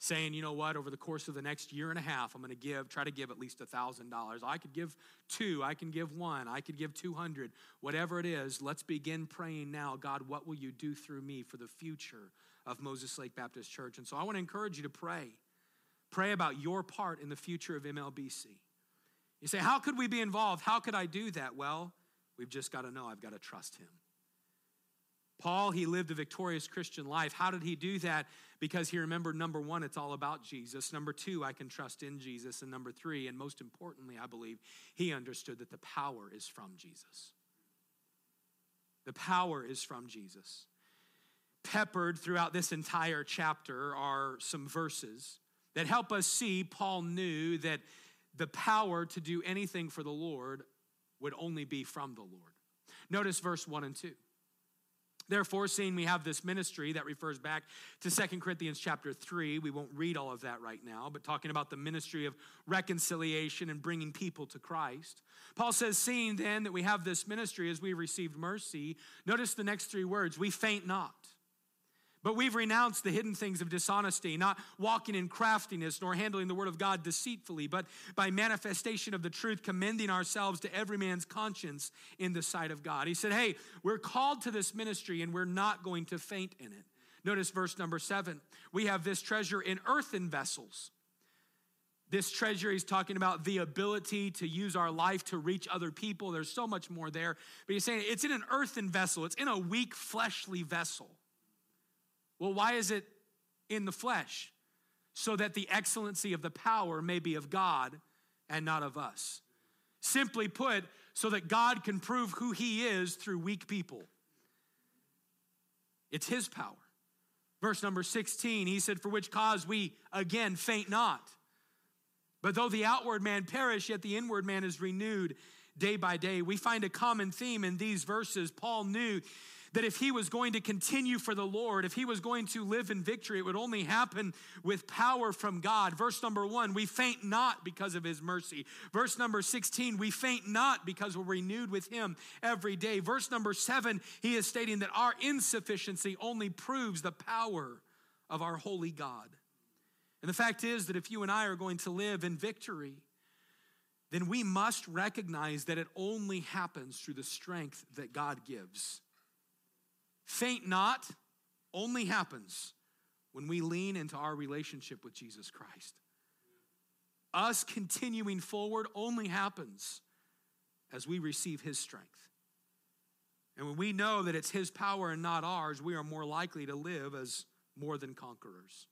B: Saying, you know what, over the course of the next year and a half, I'm going to give, try to give at least $1,000. I could give two, I can give one, I could give 200, whatever it is. Let's begin praying now. God, what will you do through me for the future of Moses Lake Baptist Church? And so I want to encourage you to pray. Pray about your part in the future of MLBC. You say, How could we be involved? How could I do that? Well, we've just got to know I've got to trust Him. Paul, he lived a victorious Christian life. How did he do that? Because he remembered number one, it's all about Jesus. Number two, I can trust in Jesus. And number three, and most importantly, I believe, he understood that the power is from Jesus. The power is from Jesus. Peppered throughout this entire chapter are some verses that help us see Paul knew that the power to do anything for the Lord would only be from the Lord. Notice verse 1 and 2. Therefore, seeing we have this ministry that refers back to Second Corinthians chapter 3, we won't read all of that right now, but talking about the ministry of reconciliation and bringing people to Christ. Paul says, Seeing then that we have this ministry as we received mercy, notice the next three words we faint not. But we've renounced the hidden things of dishonesty, not walking in craftiness, nor handling the word of God deceitfully, but by manifestation of the truth, commending ourselves to every man's conscience in the sight of God. He said, Hey, we're called to this ministry and we're not going to faint in it. Notice verse number seven. We have this treasure in earthen vessels. This treasure, he's talking about the ability to use our life to reach other people. There's so much more there. But he's saying it's in an earthen vessel, it's in a weak, fleshly vessel. Well, why is it in the flesh? So that the excellency of the power may be of God and not of us. Simply put, so that God can prove who He is through weak people. It's his power. Verse number 16, he said, For which cause we again faint not. But though the outward man perish, yet the inward man is renewed day by day. We find a common theme in these verses. Paul knew that if he was going to continue for the Lord, if he was going to live in victory, it would only happen with power from God. Verse number one, we faint not because of his mercy. Verse number 16, we faint not because we're renewed with him every day. Verse number seven, he is stating that our insufficiency only proves the power of our holy God. And the fact is that if you and I are going to live in victory, then we must recognize that it only happens through the strength that God gives. Faint not only happens when we lean into our relationship with Jesus Christ. Us continuing forward only happens as we receive His strength. And when we know that it's His power and not ours, we are more likely to live as more than conquerors.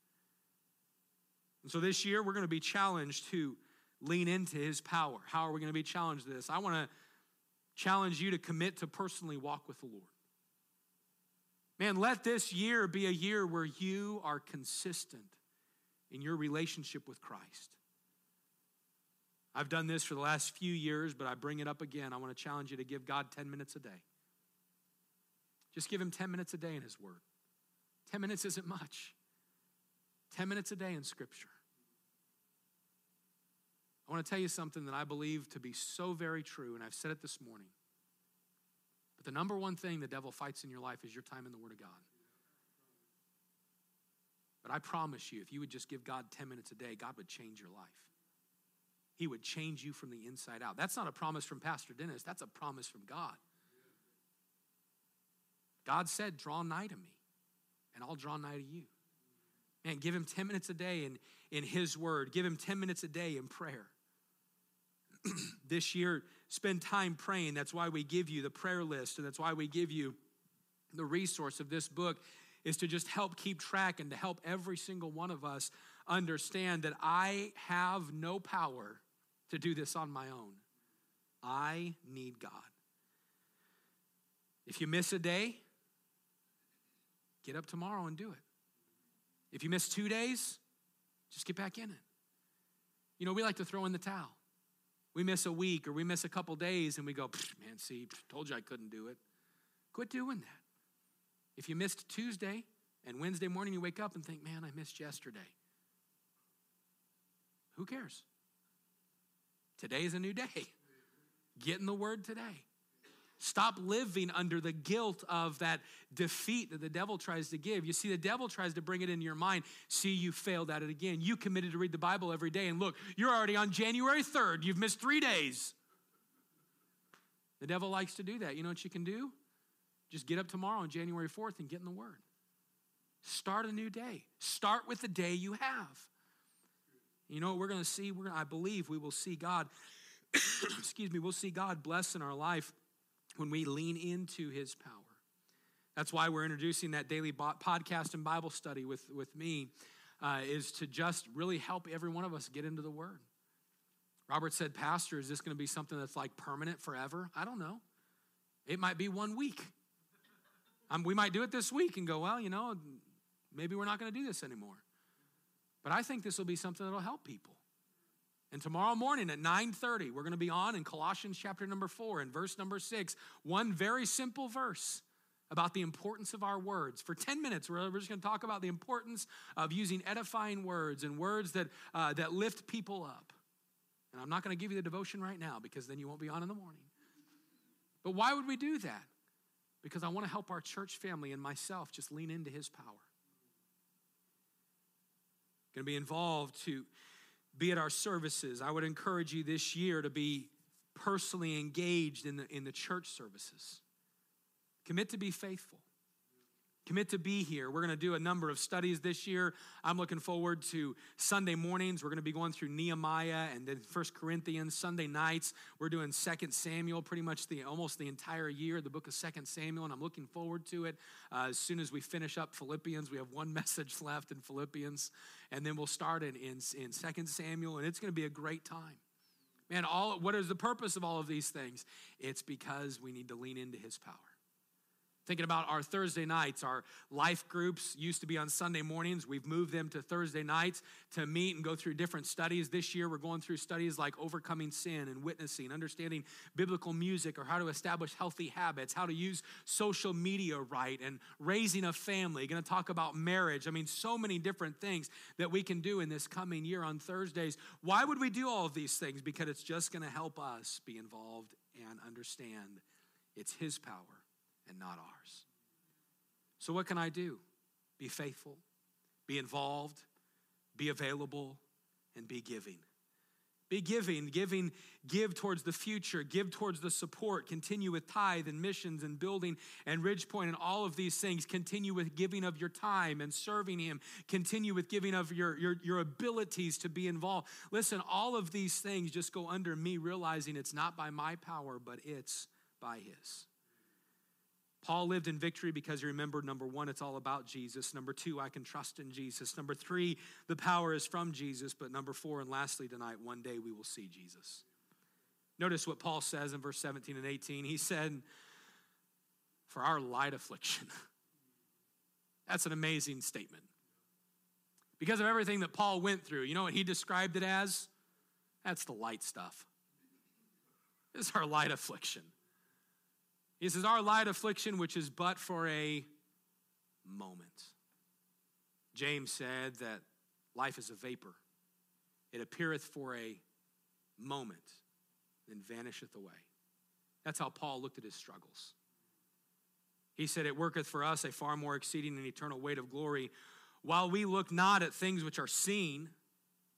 B: And so this year, we're going to be challenged to lean into his power. How are we going to be challenged to this? I want to challenge you to commit to personally walk with the Lord. Man, let this year be a year where you are consistent in your relationship with Christ. I've done this for the last few years, but I bring it up again. I want to challenge you to give God 10 minutes a day. Just give Him 10 minutes a day in His Word. 10 minutes isn't much. 10 minutes a day in Scripture. I want to tell you something that I believe to be so very true, and I've said it this morning. But the number one thing the devil fights in your life is your time in the Word of God. But I promise you, if you would just give God 10 minutes a day, God would change your life. He would change you from the inside out. That's not a promise from Pastor Dennis, that's a promise from God. God said, Draw nigh to me, and I'll draw nigh to you. Man, give him 10 minutes a day in, in his word, give him 10 minutes a day in prayer. this year, spend time praying. That's why we give you the prayer list, and that's why we give you the resource of this book is to just help keep track and to help every single one of us understand that I have no power to do this on my own. I need God. If you miss a day, get up tomorrow and do it. If you miss two days, just get back in it. You know, we like to throw in the towel. We miss a week or we miss a couple days and we go, man, see, told you I couldn't do it. Quit doing that. If you missed Tuesday and Wednesday morning you wake up and think, man, I missed yesterday. Who cares? Today is a new day. Get in the Word today. Stop living under the guilt of that defeat that the devil tries to give. You see, the devil tries to bring it into your mind. See, you failed at it again. You committed to read the Bible every day, and look, you're already on January 3rd. You've missed three days. The devil likes to do that. You know what you can do? Just get up tomorrow on January 4th and get in the Word. Start a new day. Start with the day you have. You know what we're going to see? We're I believe we will see God, excuse me, we'll see God bless in our life when we lean into his power. That's why we're introducing that daily podcast and Bible study with, with me, uh, is to just really help every one of us get into the Word. Robert said, Pastor, is this going to be something that's like permanent forever? I don't know. It might be one week. Um, we might do it this week and go, well, you know, maybe we're not going to do this anymore. But I think this will be something that'll help people. And tomorrow morning at 9:30, we're going to be on in Colossians chapter number 4 and verse number 6, one very simple verse about the importance of our words. For 10 minutes, we're just going to talk about the importance of using edifying words and words that, uh, that lift people up. And I'm not going to give you the devotion right now because then you won't be on in the morning. But why would we do that? Because I want to help our church family and myself just lean into his power. Going to be involved to be at our services. I would encourage you this year to be personally engaged in the, in the church services. Commit to be faithful. Commit to be here. We're going to do a number of studies this year. I'm looking forward to Sunday mornings. We're going to be going through Nehemiah and then First Corinthians. Sunday nights, we're doing Second Samuel pretty much the almost the entire year, the book of Second Samuel, and I'm looking forward to it. Uh, as soon as we finish up Philippians, we have one message left in Philippians, and then we'll start in, in, in Second Samuel, and it's going to be a great time. Man, all what is the purpose of all of these things? It's because we need to lean into his power Thinking about our Thursday nights, our life groups used to be on Sunday mornings. We've moved them to Thursday nights to meet and go through different studies. This year, we're going through studies like overcoming sin and witnessing, understanding biblical music or how to establish healthy habits, how to use social media right, and raising a family. Going to talk about marriage. I mean, so many different things that we can do in this coming year on Thursdays. Why would we do all of these things? Because it's just going to help us be involved and understand it's His power and not ours. So, what can I do? Be faithful, be involved, be available, and be giving. Be giving, giving, give towards the future, give towards the support, continue with tithe and missions and building and Ridgepoint and all of these things. Continue with giving of your time and serving Him. Continue with giving of your, your, your abilities to be involved. Listen, all of these things just go under me realizing it's not by my power, but it's by His. Paul lived in victory because he remembered number one, it's all about Jesus. Number two, I can trust in Jesus. Number three, the power is from Jesus. But number four, and lastly tonight, one day we will see Jesus. Notice what Paul says in verse 17 and 18. He said, For our light affliction. That's an amazing statement. Because of everything that Paul went through, you know what he described it as? That's the light stuff. It's our light affliction. He says, Our light affliction, which is but for a moment. James said that life is a vapor, it appeareth for a moment, then vanisheth away. That's how Paul looked at his struggles. He said, It worketh for us a far more exceeding and eternal weight of glory, while we look not at things which are seen,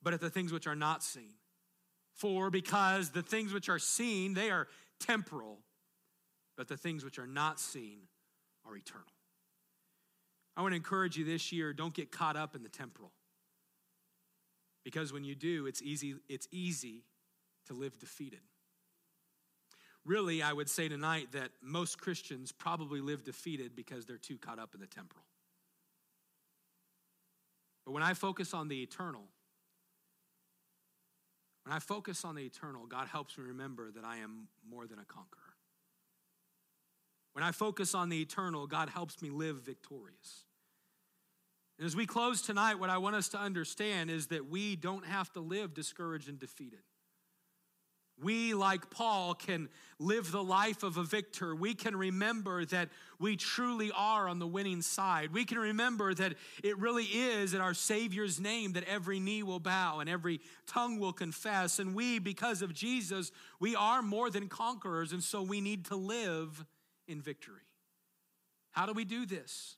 B: but at the things which are not seen. For because the things which are seen, they are temporal but the things which are not seen are eternal. I want to encourage you this year don't get caught up in the temporal. Because when you do, it's easy, it's easy to live defeated. Really, I would say tonight that most Christians probably live defeated because they're too caught up in the temporal. But when I focus on the eternal, when I focus on the eternal, God helps me remember that I am more than a conqueror. When I focus on the eternal, God helps me live victorious. And as we close tonight, what I want us to understand is that we don't have to live discouraged and defeated. We, like Paul, can live the life of a victor. We can remember that we truly are on the winning side. We can remember that it really is in our Savior's name that every knee will bow and every tongue will confess. And we, because of Jesus, we are more than conquerors. And so we need to live in victory. How do we do this?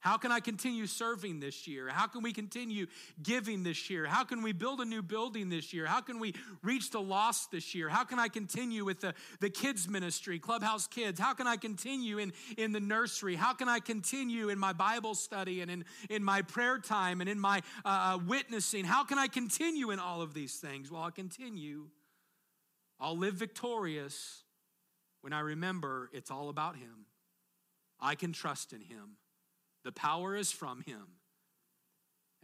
B: How can I continue serving this year? How can we continue giving this year? How can we build a new building this year? How can we reach the lost this year? How can I continue with the, the kids' ministry, Clubhouse Kids? How can I continue in, in the nursery? How can I continue in my Bible study and in, in my prayer time and in my uh, uh witnessing? How can I continue in all of these things? Well, I'll continue. I'll live victorious when I remember it's all about Him. I can trust in Him. The power is from Him.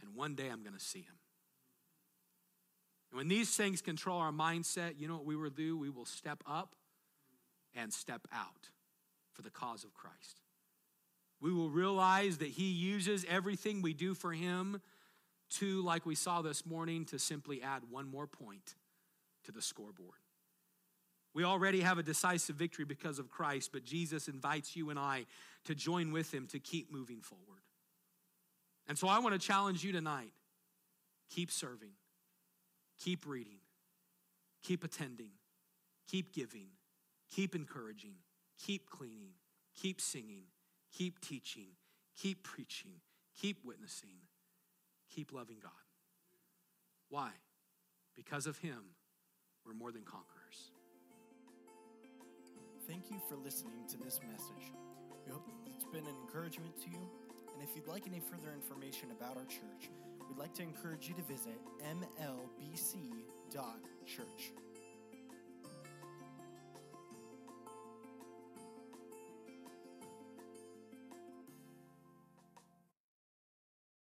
B: And one day I'm going to see Him. And when these things control our mindset, you know what we will do? We will step up and step out for the cause of Christ. We will realize that He uses everything we do for Him to, like we saw this morning, to simply add one more point to the scoreboard. We already have a decisive victory because of Christ, but Jesus invites you and I to join with him to keep moving forward. And so I want to challenge you tonight. Keep serving, keep reading, keep attending, keep giving, keep encouraging, keep cleaning, keep singing, keep teaching, keep preaching, keep witnessing, keep loving God. Why? Because of him, we're more than conquerors.
A: Thank you for listening to this message. We hope it's been an encouragement to you. And if you'd like any further information about our church, we'd like to encourage you to visit mlbc.church.